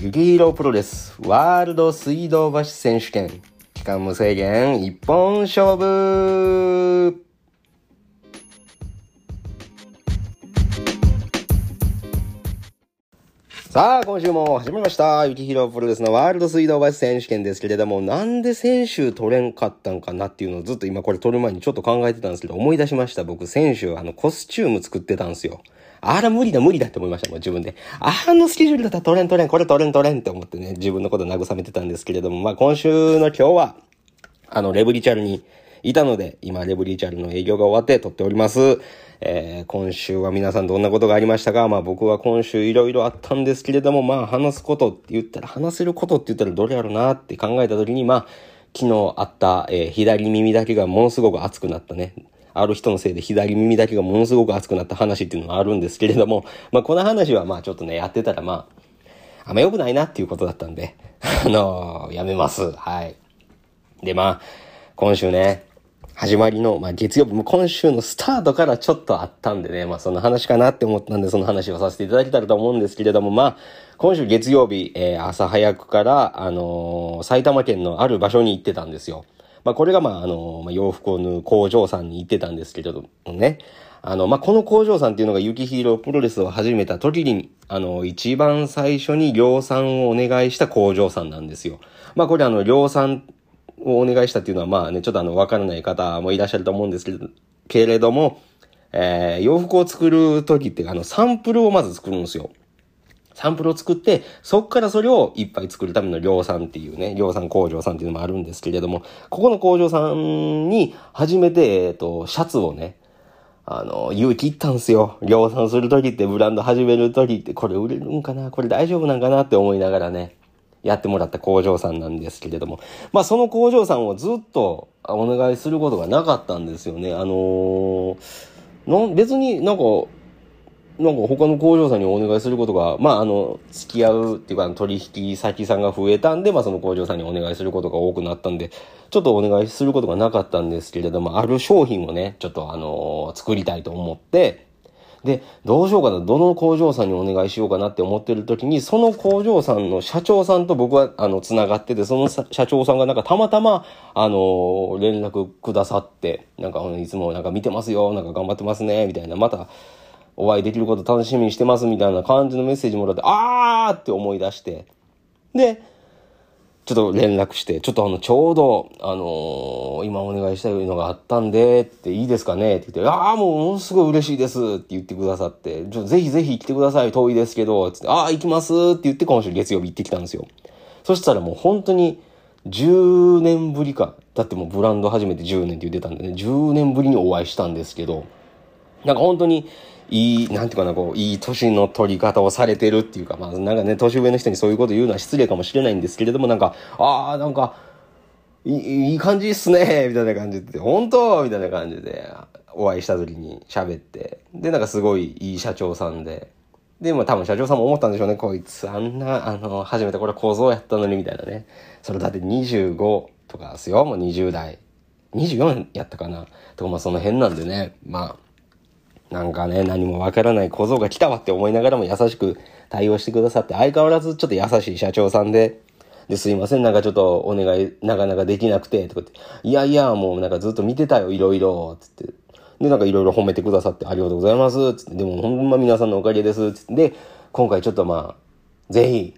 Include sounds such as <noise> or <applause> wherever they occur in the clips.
ゆきひろプロレスワールド水道橋選手権期間無制限一本勝負さあ、今週も始まりました。ゆきひろプロレスのワールド水道橋選手権ですけれども、なんで先週取れんかったんかなっていうのをずっと今これ取る前にちょっと考えてたんですけど、思い出しました。僕、先週あのコスチューム作ってたんですよ。あら、無理だ、無理だって思いました、もう自分で。あのスケジュールだったら取れん、取れん、これ取れん、取れんって思ってね、自分のこと慰めてたんですけれども、まあ今週の今日は、あの、レブリチャルにいたので、今、レブリチャルの営業が終わって撮っております。えー、今週は皆さんどんなことがありましたか？まあ僕は今週いろいろあったんですけれども、まあ話すことって言ったら、話せることって言ったらどれやろうなって考えた時に、まあ、昨日あった、えー、左耳だけがものすごく熱くなったね。ある人のせいで左耳だけがものすごく熱くなった話っていうのがあるんですけれども、まあこの話はまあちょっとね、やってたらまあ、あんま良くないなっていうことだったんで、<laughs> あのー、やめます。はい。でまあ、今週ね、始まりの、まあ、月曜日、も今週のスタートからちょっとあったんでね、まあ、その話かなって思ったんで、その話をさせていただけたらと思うんですけれども、まあ、今週月曜日、えー、朝早くから、あのー、埼玉県のある場所に行ってたんですよ。まあ、これが、まあ、あの、まあ、洋服を縫う工場さんに行ってたんですけれどもね。あの、まあ、この工場さんっていうのが、雪ヒーロープロレスを始めた時に、あの、一番最初に量産をお願いした工場さんなんですよ。まあ、これあの、量産をお願いしたっていうのは、まあね、ちょっとあの、わからない方もいらっしゃると思うんですけど、けれども、えー、洋服を作る時って、あの、サンプルをまず作るんですよ。サンプルを作って、そこからそれをいっぱい作るための量産っていうね、量産工場さんっていうのもあるんですけれども、ここの工場さんに初めて、えっ、と、シャツをね、あの、勇気いったんすよ。量産する時ってブランド始める時って、これ売れるんかな？これ大丈夫なんかなって思いながらね。やってもらった工場さんなんですけれども、まあその工場さんをずっとお願いすることがなかったんですよね。あのー、別になんか、なんか他の工場さんにお願いすることが、まああの、付き合うっていうか取引先さんが増えたんで、まあその工場さんにお願いすることが多くなったんで、ちょっとお願いすることがなかったんですけれども、ある商品をね、ちょっとあのー、作りたいと思って、で、どうしようかな、どの工場さんにお願いしようかなって思ってる時に、その工場さんの社長さんと僕は、あの、つながってて、その社長さんがなんかたまたま、あの、連絡くださって、なんか、いつもなんか見てますよ、なんか頑張ってますね、みたいな、また、お会いできること楽しみにしてます、みたいな感じのメッセージもらって、あーって思い出して、で、ちょっと連絡して、ちょっとあの、ちょうど、あのー、今お願いしたいのがあったんで、っていいですかねって言って、ああ、もうものすごい嬉しいですって言ってくださって、ちょぜひぜひ来てください、遠いですけど、つって、ああ、行きますって言って今週月曜日行ってきたんですよ。そしたらもう本当に、10年ぶりか。だってもうブランド初めて10年って言ってたんでね、10年ぶりにお会いしたんですけど、なんか本当に、いい、なんていうかな、こう、いい年の取り方をされてるっていうか、まあ、なんかね、年上の人にそういうこと言うのは失礼かもしれないんですけれども、なんか、ああ、なんか、いいいい感じっすね、みたいな感じで、本当？みたいな感じで、お会いした時に喋って、で、なんかすごいいい社長さんで、で、も多分社長さんも思ったんでしょうね、こいつ、あんな、あの、初めてこれ構造やったのに、みたいなね。それだって25とかですよ、もう20代。24やったかな。とか、まあその辺なんでね、まあ、なんかね、何もわからない小僧が来たわって思いながらも優しく対応してくださって、相変わらずちょっと優しい社長さんで、で、すいません、なんかちょっとお願い、なかなかできなくて、とかって、いやいや、もうなんかずっと見てたよ、いろいろ、つって。で、なんかいろいろ褒めてくださってありがとうございます、つって。でもほんま皆さんのおかげです、つって。で、今回ちょっとまあ、ぜひ、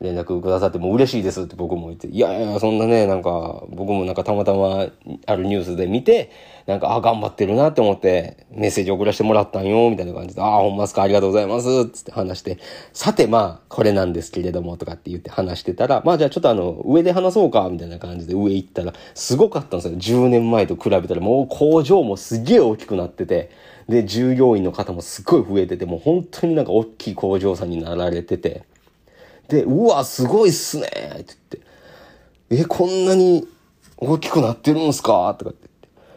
連絡くださってもう嬉しいですって僕も言って、いやいや、そんなね、なんか、僕もなんかたまたまあるニュースで見て、なんか、あ、頑張ってるなって思って、メッセージ送らせてもらったんよ、みたいな感じで、あ、ほんますか、ありがとうございます、つって話して、さてまあ、これなんですけれども、とかって言って話してたら、まあじゃあちょっとあの、上で話そうか、みたいな感じで上行ったら、すごかったんですよ。10年前と比べたら、もう工場もすげえ大きくなってて、で、従業員の方もすっごい増えてて、もう本当になんか大きい工場さんになられてて、で、うわ、すごいっすね。って言って、え、こんなに大きくなってるんすか？とかって、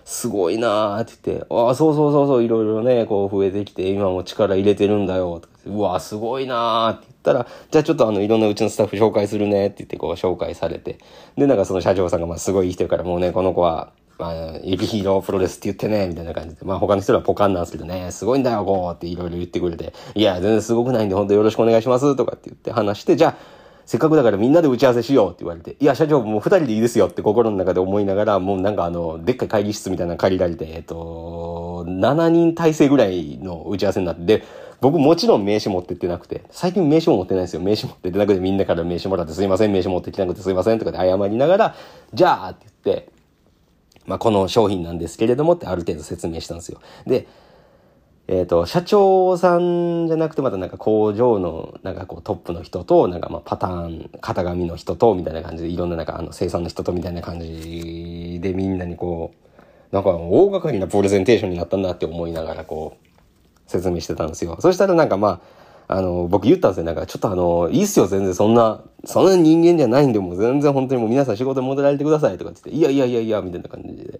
すごいなーって言って、ああ、そうそうそうそう、いろいろね、こう増えてきて、今も力入れてるんだよ、とかうわ、すごいなーって言ったら、じゃあちょっとあの、いろんなうちのスタッフ紹介するねって言って、こう紹介されて、で、なんかその社長さんが、まあすごいいい人から、もうね、この子は、まあ、ユキヒーロープロレスって言ってね、みたいな感じで。まあ他の人はポカンなんですけどね、すごいんだよ、こうっていろいろ言ってくれて、いや、全然すごくないんで、本当よろしくお願いします、とかって言って話して、じゃあ、せっかくだからみんなで打ち合わせしようって言われて、いや、社長もう二人でいいですよって心の中で思いながら、もうなんかあの、でっかい会議室みたいなの借りられて、えっと、7人体制ぐらいの打ち合わせになって、僕もちろん名刺持ってってなくて、最近名刺も持ってないですよ。名刺持ってってなくてみんなから名刺もらってすいません、名刺持ってきなくてすいませんとかで謝りながら、じゃあって言って、まあ、この商品なんですけれどもってある程度説明したんですよ。で、えっ、ー、と、社長さんじゃなくてまたなんか工場のなんかこうトップの人と、なんかまあパターン、型紙の人とみたいな感じでいろんななんかあの生産の人とみたいな感じでみんなにこう、なんか大掛かりなプレゼンテーションになったなって思いながらこう説明してたんですよ。そしたらなんかまあ、あの、僕言ったんですよ。なんかちょっとあの、いいっすよ全然そんな、そんな人間じゃないんでもう全然本当にもう皆さん仕事戻られてくださいとかって言って、いやいやいやいや、みたいな感じで。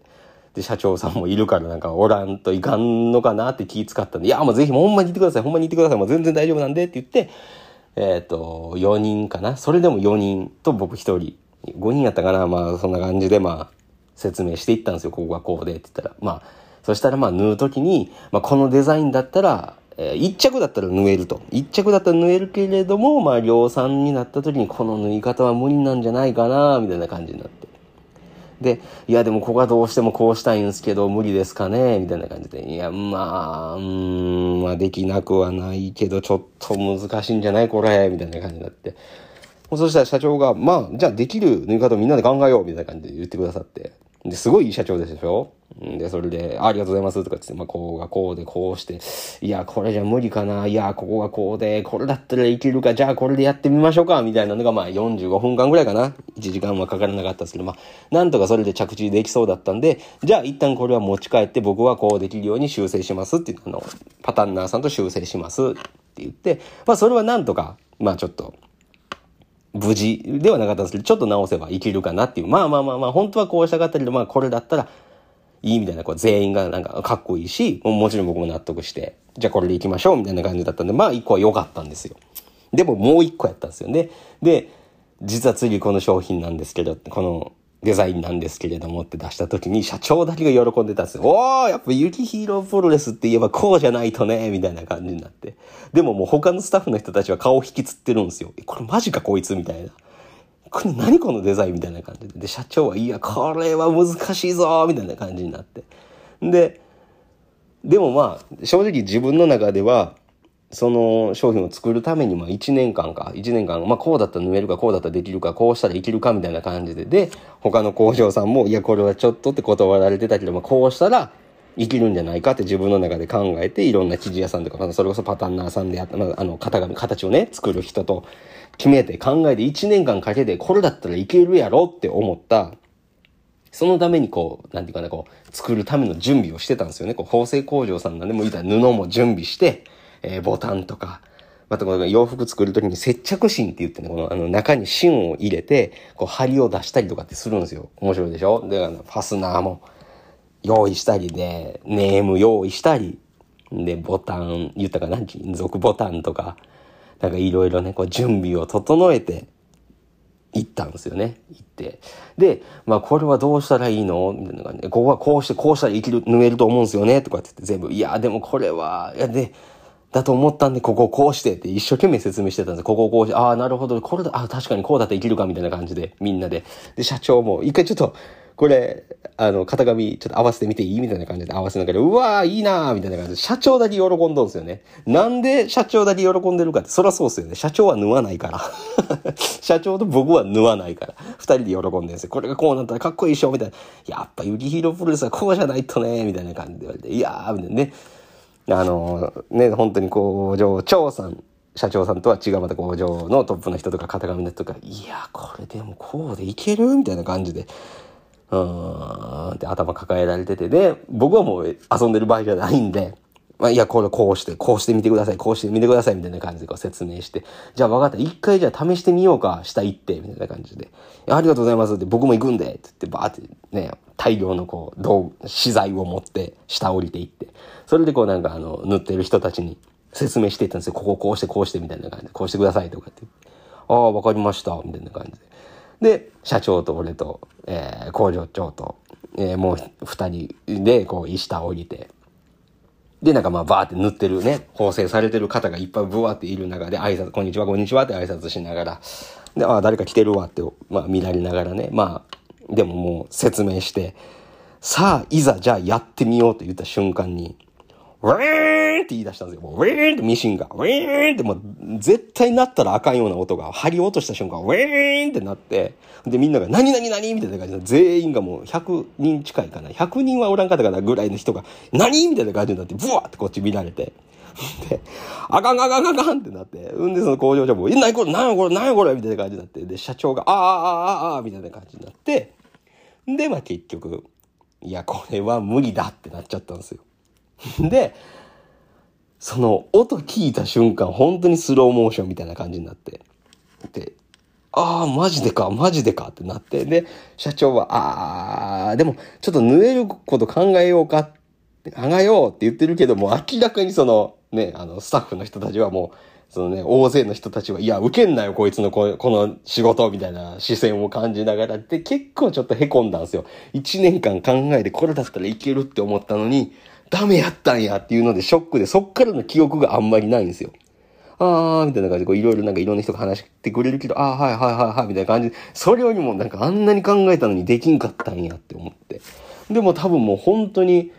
で、社長さんもいるからなんかおらんといかんのかなって気使ったんで、いや、もうぜひほんまに行ってください、ほんまに行ってください、もう全然大丈夫なんでって言って、えっ、ー、と、4人かな？それでも4人と僕1人。5人やったかな？まあそんな感じでまあ説明していったんですよ。ここがこうでって言ったら。まあ、そしたらまあ縫う時に、まあこのデザインだったら、えー、一着だったら縫えると。一着だったら縫えるけれども、まあ量産になった時にこの縫い方は無理なんじゃないかなみたいな感じになって。で、いやでもここはどうしてもこうしたいんですけど無理ですかねみたいな感じで。いや、まあ、うん、まあできなくはないけどちょっと難しいんじゃない？これみたいな感じになって。そしたら社長が、まあ、じゃあできる縫い方をみんなで考えようみたいな感じで言ってくださって。で、すごいいい社長でしょ？で、それで、ありがとうございますとか言って、まあ、こうがこうで、こうして、いや、これじゃ無理かな、いや、ここがこうで、これだったらいけるか、じゃあこれでやってみましょうか、みたいなのが、まあ、45分間ぐらいかな。1時間はかからなかったですけど、まあ、なんとかそれで着地できそうだったんで、じゃあ一旦これは持ち帰って僕はこうできるように修正しますっていうあの、パタンナーさんと修正しますって言って、まあ、それはなんとか、まあ、ちょっと、無事ではなかったんですけど、ちょっと直せばいけるかなっていう。まあまあまあまあ、本当はこうしたかったけど、まあこれだったらいいみたいな、こう全員がなんかかっこいいし、もちろん僕も納得して、じゃあこれで行きましょうみたいな感じだったんで、まあ一個は良かったんですよ。でももう一個やったんですよね。で、実は次この商品なんですけど、このデザインなんですけれどもって出した時に社長だけが喜んでたんですよ。おーやっぱユキヒーロープロレスって言えばこうじゃないとね、みたいな感じになって。でももう他のスタッフの人たちは顔引きつってるんですよ。これマジかこいつ？みたいな。これ何このデザインみたいな感じで。で、社長は、いや、これは難しいぞみたいな感じになって。で、でもまあ、正直自分の中では、その商品を作るためにまあ1年間か、1年間、まあこうだったら縫えるか、こうだったらできるか、こうしたらいけるかみたいな感じで、で、他の工場さんも、いや、これはちょっとって断られてたけど、まあこうしたらいけるんじゃないかって自分の中で考えて、いろんな生地屋さんとか、それこそパタンナーさんでやった、まあ、あの、型紙、形をね、作る人と決めて考えて1年間かけて、これだったらいけるやろって思った、そのためにこう、なんていうかな、こう、作るための準備をしてたんですよね。こう、縫製工場さんなんでもいいた布も準備して、えー、ボタンとか、またこの洋服作るときに接着芯って言ってね、このあの中に芯を入れて、こう針を出したりとかってするんですよ。面白いでしょ？で、あの、ファスナーも用意したりで、ネーム用意したり、で、ボタン、言ったかな、金属ボタンとか、なんかいろいろね、こう準備を整えて、行ったんですよね。行って。で、まあこれはどうしたらいいの？みたいな感じで、ここはこうしてこうしたら生きる、縫えると思うんですよね？とかって言って全部、いや、でもこれは、いや、で、だと思ったんで、ここをこうしてって一生懸命説明してたんですここをこうして、ああ、なるほど、これだ、ああ確かにこうだって生きるかみたいな感じで、みんなで。で、社長も、一回ちょっと、これ、あの、型紙ちょっと合わせてみていいみたいな感じで合わせながら、うわーいいなーみたいな感じで、社長だけ喜んどんですよね。なんで社長だけ喜んでるかって、そりゃそうですよね。社長は縫わないから。<laughs> 社長と僕は縫わないから。二人で喜んでるんですよ。これがこうなったらかっこいいでしょみたいな。やっぱユキヒロプロレスはこうじゃないとねみたいな感じで言われて、いやーみたいなね。あの、ね、本当に工場長さん、社長さんとは違うまた工場のトップの人とか型紙の人とか、いや、これでもこうでいけるみたいな感じで、うん。って頭抱えられてて、で、僕はもう遊んでる場合じゃないんで、まあ、いや、これこうして、こうしてみてください、こうしてみてください、みたいな感じでこう説明して、じゃあ分かった、一回じゃあ試してみようか、下行って、みたいな感じで、ありがとうございますって、僕も行くんで、って言って、バーってね、大量のこう、道資材を持って下降りていって、それでこうなんかあの、塗ってる人たちに説明していったんですよ。こここうしてこうしてみたいな感じで、こうしてくださいとかって、ああ、わかりました、みたいな感じで。で、社長と俺と、えー、工場長と、えー、もう二人で、こう、下降りて、で、なんかまあ、バーって塗ってるね、構成されてる方がいっぱいブワーっている中で挨拶、こんにちは、こんにちはって挨拶しながら、で、ああ、誰か来てるわって、まあ見られながらね、まあ、でももう説明して、さあ、いざじゃあやってみようと言った瞬間に、ウィーンって言い出したんですよ。ウィーンってミシンが、ウィーンってもう絶対なったらあかんような音が、張り落とした瞬間、ウィーンってなって、で、みんなが、何何何みたいな感じで、全員がもう100人近いかな。100人はおらんかったかなぐらいの人が、何みたいな感じになって、ブワーってこっち見られて。で、あかんあかんあかんってなって、うんでその工場長も、え、なにこれ、なにこれ、なにこれみたいな感じになって、で、社長が、ああ、ああ、ああ、みたいな感じになって、で、まあ結局、いや、これは無理だってなっちゃったんですよ。<laughs> で、その音聞いた瞬間、本当にスローモーションみたいな感じになって。で、ああ、マジでか、マジでかってなって。で、社長は、ああ、でも、ちょっと縫えること考えようか、考えようって言ってるけども、明らかにその、ね、あの、スタッフの人たちはもう、そのね、大勢の人たちは、いや、受けんなよ、こいつのここの仕事、みたいな視線を感じながら、で、結構ちょっと凹んだんですよ。一年間考えて、これだったらいけるって思ったのに、ダメやったんやっていうのでショックで、そっからの記憶があんまりないんですよ。あー、みたいな感じで、こう、いろいろなんかいろんな人が話してくれるけど、あー、はいはいはいはい、みたいな感じで、それよりもなんかあんなに考えたのにできんかったんやって思って。でも多分もう本当に、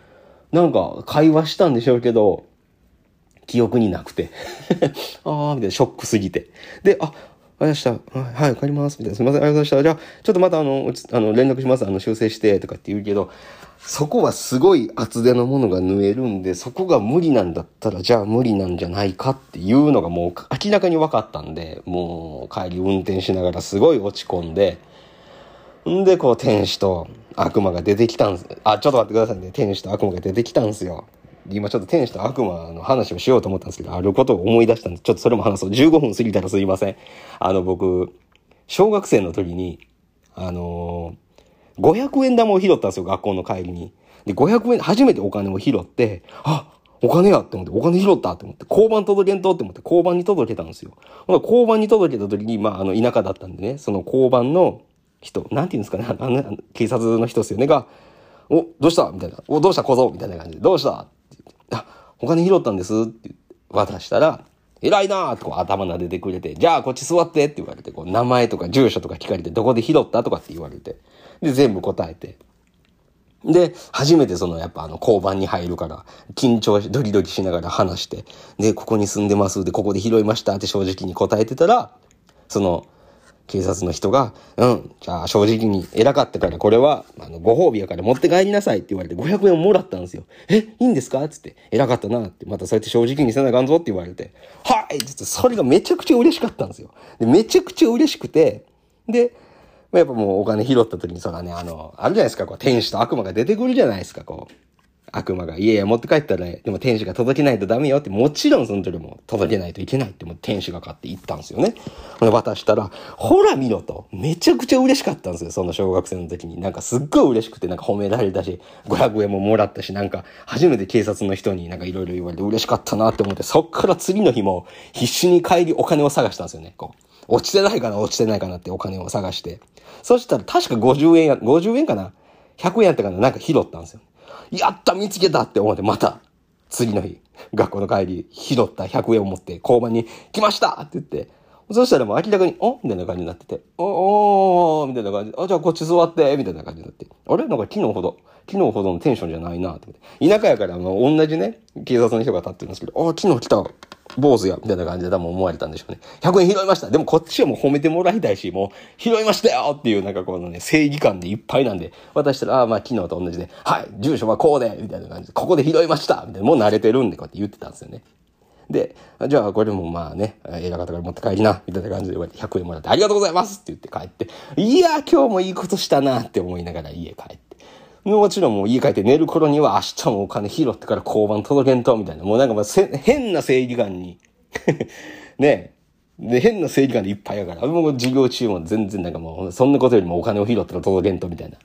なんか会話したんでしょうけど、記憶になくて <laughs> あー、みたいな、ショックすぎて。で、あ、ありました。はい、帰ります。みたいな。すみません、ありがとうございました。じゃあ、ちょっとまたあの、あの、連絡します。あの、修正して、とかって言うけど、そこはすごい厚手のものが縫えるんで、そこが無理なんだったら、じゃあ無理なんじゃないかっていうのがもう明らかに分かったんで、もう帰り運転しながらすごい落ち込んで、んで、こう天使と悪魔が出てきたんす。あ、ちょっと待ってくださいね。天使と悪魔が出てきたんすよ。今ちょっと天使と悪魔の話をしようと思ったんですけど、あることを思い出したんで、ちょっとそれも話そう。15分過ぎたらすいません。あの、僕、小学生の時に、あのー500円玉を拾ったんですよ、学校の帰りに。で、500円、初めてお金を拾って、あお金やって思って、お金拾ったって思って、交番届けんとって思って、交番に届けたんですよ。交番に届けた時に、まあ、あの、田舎だったんでね、その交番の人、なんて言うんですかね、あの、警察の人ですよね、が、お、どうした？みたいな。お、どうした？小僧？みたいな感じで、どうした？って言って、あ、お金拾ったんですって渡したら、偉いなーって頭撫でてくれて、じゃあこっち座ってって言われて、こう名前とか住所とか聞かれて、どこで拾った？とかって言われて、で、全部答えて。で、初めてその、やっぱあの、交番に入るから、緊張し、ドキドキしながら話して、で、ここに住んでますで、ここで拾いましたって正直に答えてたら、その、警察の人が、うん、じゃあ正直に偉かったからこれは、あの、ご褒美やから持って帰りなさいって言われて500円をもらったんですよ。え、いいんですか？つって、偉かったなって、またそうやって正直にせなあかんぞって言われて、はいつって、それがめちゃくちゃ嬉しかったんですよ。で、めちゃくちゃ嬉しくて、で、やっぱもうお金拾った時に、そらね、あの、あるじゃないですか、こう、天使と悪魔が出てくるじゃないですか、こう。悪魔が、いやいや、持って帰ったら、でも天使が届けないとダメよって、もちろんその時も届けないといけないってもう天使が買って言ったんですよね。渡したら、ほら見ろと。めちゃくちゃ嬉しかったんですよ、その小学生の時に。なんかすっごい嬉しくて、なんか褒められたし、500円ももらったし、なんか初めて警察の人になんかいろいろ言われて嬉しかったなって思って、そっから次の日も必死に帰りお金を探したんですよね、こう。落ちてないかな、落ちてないかなってお金を探して。そしたら確か50円や、50円かな ?100 円やったかな。なんか拾ったんですよ。やった見つけたって思ってまた、次の日、学校の帰り、拾った100円を持って交番に来ましたって言って、そしたらもう明らかに、おみたいな感じになってて、おおみたいな感じ。で、あ、じゃあこっち座ってみたいな感じになって、あれ？なんか昨日ほど、昨日ほどのテンションじゃないなって田舎やから、まあ、同じね、警察の人が立ってるんですけど、あ、昨日来た。坊主や、みたいな感じで多分思われたんでしょうね。100円拾いました。でもこっちはもう褒めてもらいたいし、もう拾いましたよっていうなんかこのね、正義感でいっぱいなんで、渡したら、ああ、まあ昨日と同じで、はい、住所はこうで、みたいな感じで、ここで拾いましたみたいな、もう慣れてるんで、こうやって言ってたんですよね。で、じゃあこれもまあね、映画方から持って帰りな、みたいな感じで言われて100円もらって、ありがとうございますって言って帰って、いや、今日もいいことしたなって思いながら家帰って。もちろんもう家帰って寝る頃には明日もお金拾ってから交番届けんと、みたいな。もうなんかまあ変な正義感に <laughs> ねで、変な正義感でいっぱいやから、もう授業中も全然なんかもう、そんなことよりもお金を拾ったら届けんと、みたいな。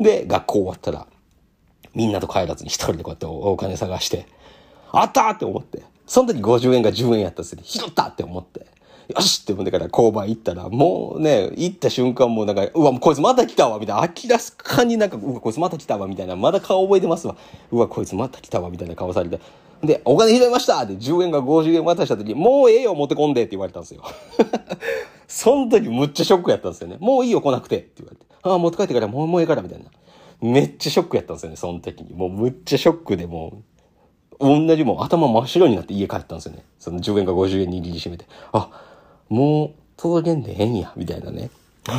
で、学校終わったら、みんなと帰らずに一人でこうやってお金探して、あったって思って。その時50円が10円やったっすね。拾ったって思って。よしって思ってから交番行ったら、もうね、行った瞬間もうなんか、うわ、こいつまた来たわ、みたいな。明らかになんか、うわ、こいつまた来たわ、みたいな。まだ顔覚えてますわ。うわ、こいつまた来たわ、みたいな顔されて。で、お金拾いましたって10円が50円渡した時、もうええよ、持ってこんでって言われたんですよ。<laughs> その時むっちゃショックやったんですよね。もういいよ来なくてって言われて。ああ、持って帰ってからもうもうええからみたいな。めっちゃショックやったんですよね、その時に。もうむっちゃショックでもう、同じもう頭真っ白になって家帰ったんですよね。その10円か50円握りしめて。あ、もう届けんでええんや、みたいなね。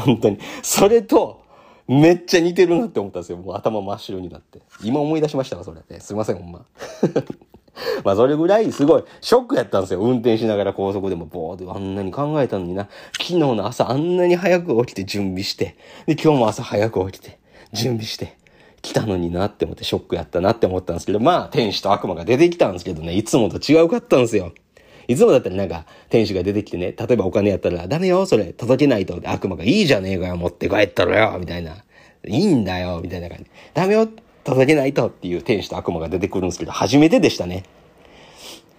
本当に。それと、めっちゃ似てるなって思ったんですよ。もう頭真っ白になって。今思い出しましたわ、それ。ね、すいません、ほんま。<laughs> まあそれぐらいすごいショックやったんですよ。運転しながら高速でもボーってあんなに考えたのにな。昨日の朝あんなに早く起きて準備して。で、今日も朝早く起きて準備して。来たのになって思ってショックやったなって思ったんですけど、まあ天使と悪魔が出てきたんですけどね、いつもと違うかったんですよ。いつもだったらなんか、天使が出てきてね、例えばお金やったら、ダメよ、それ、届けないと。悪魔がいいじゃねえかよ、持って帰ったろよ、みたいな。いいんだよ、みたいな感じ。ダメよ、届けないとっていう天使と悪魔が出てくるんですけど、初めてでしたね。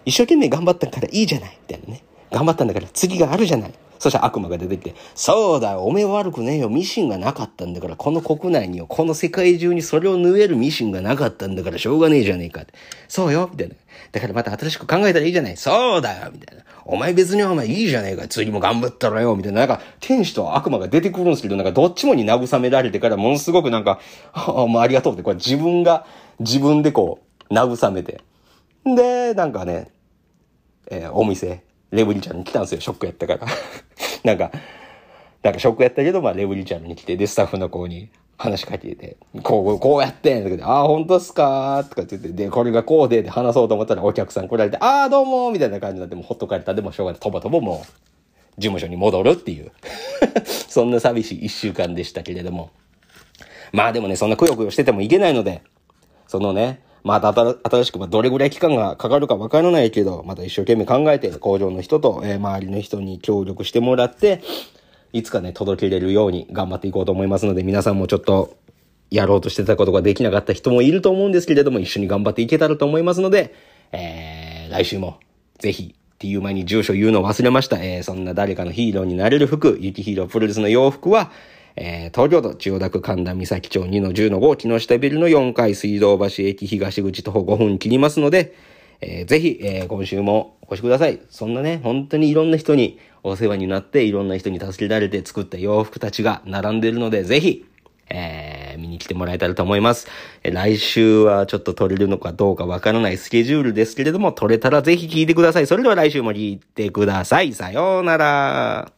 一生懸命頑張ったからいいじゃない、みたいなね。頑張ったんだから次があるじゃない。そしたら悪魔が出てきて、そうだよ、おめえ悪くねえよ、ミシンがなかったんだから、この国内によ、この世界中にそれを縫えるミシンがなかったんだから、しょうがねえじゃねえかって。そうよ、みたいな。だからまた新しく考えたらいいじゃない。そうだよ、みたいな。お前別にお前いいじゃねえか、次も頑張ったらよ、みたいな。なんか、天使と悪魔が出てくるんですけど、なんかどっちもに慰められてから、ものすごくなんか、ああ、もうありがとうって、これ自分が、自分でこう、慰めて。で、なんかね、えー、お店、レブリちゃんに来たんですよ、ショックやったから。<laughs> なんか、なんかショックやったけど、まあ、レブリちゃんに来て、で、スタッフの子に話しかけて、こう、こうやってん、ああ、本当っすかとかって言って、で、これがこうで、で、話そうと思ったらお客さん来られて、ああ、どうもみたいな感じになって、もうほっとかれたでもしょうがない。とぼとぼもう、事務所に戻るっていう <laughs> そんな寂しい一週間でしたけれども。まあでもね、そんなくよくよしててもいけないので、そのね、また新しく、ま、どれぐらい期間がかかるかわからないけど、また一生懸命考えて、工場の人と、え、周りの人に協力してもらって、いつかね、届けれるように頑張っていこうと思いますので、皆さんもちょっと、やろうとしてたことができなかった人もいると思うんですけれども、一緒に頑張っていけたらと思いますので、えー、来週も、ぜひ、っていう前に住所言うの忘れました。えー、そんな誰かのヒーローになれる服、雪ヒーロープロレスの洋服は、えー、東京都千代田区神田三崎町2の10の5木下ビルの4階水道橋駅東口徒歩5分切りますので、えー、ぜひ、えー、今週もお越しください。そんなね、本当にいろんな人にお世話になって、いろんな人に助けられて作った洋服たちが並んでるので、ぜひ、えー、見に来てもらえたらと思います。え、来週はちょっと撮れるのかどうかわからないスケジュールですけれども、撮れたらぜひ聞いてください。それでは来週も聞いてください。さようなら。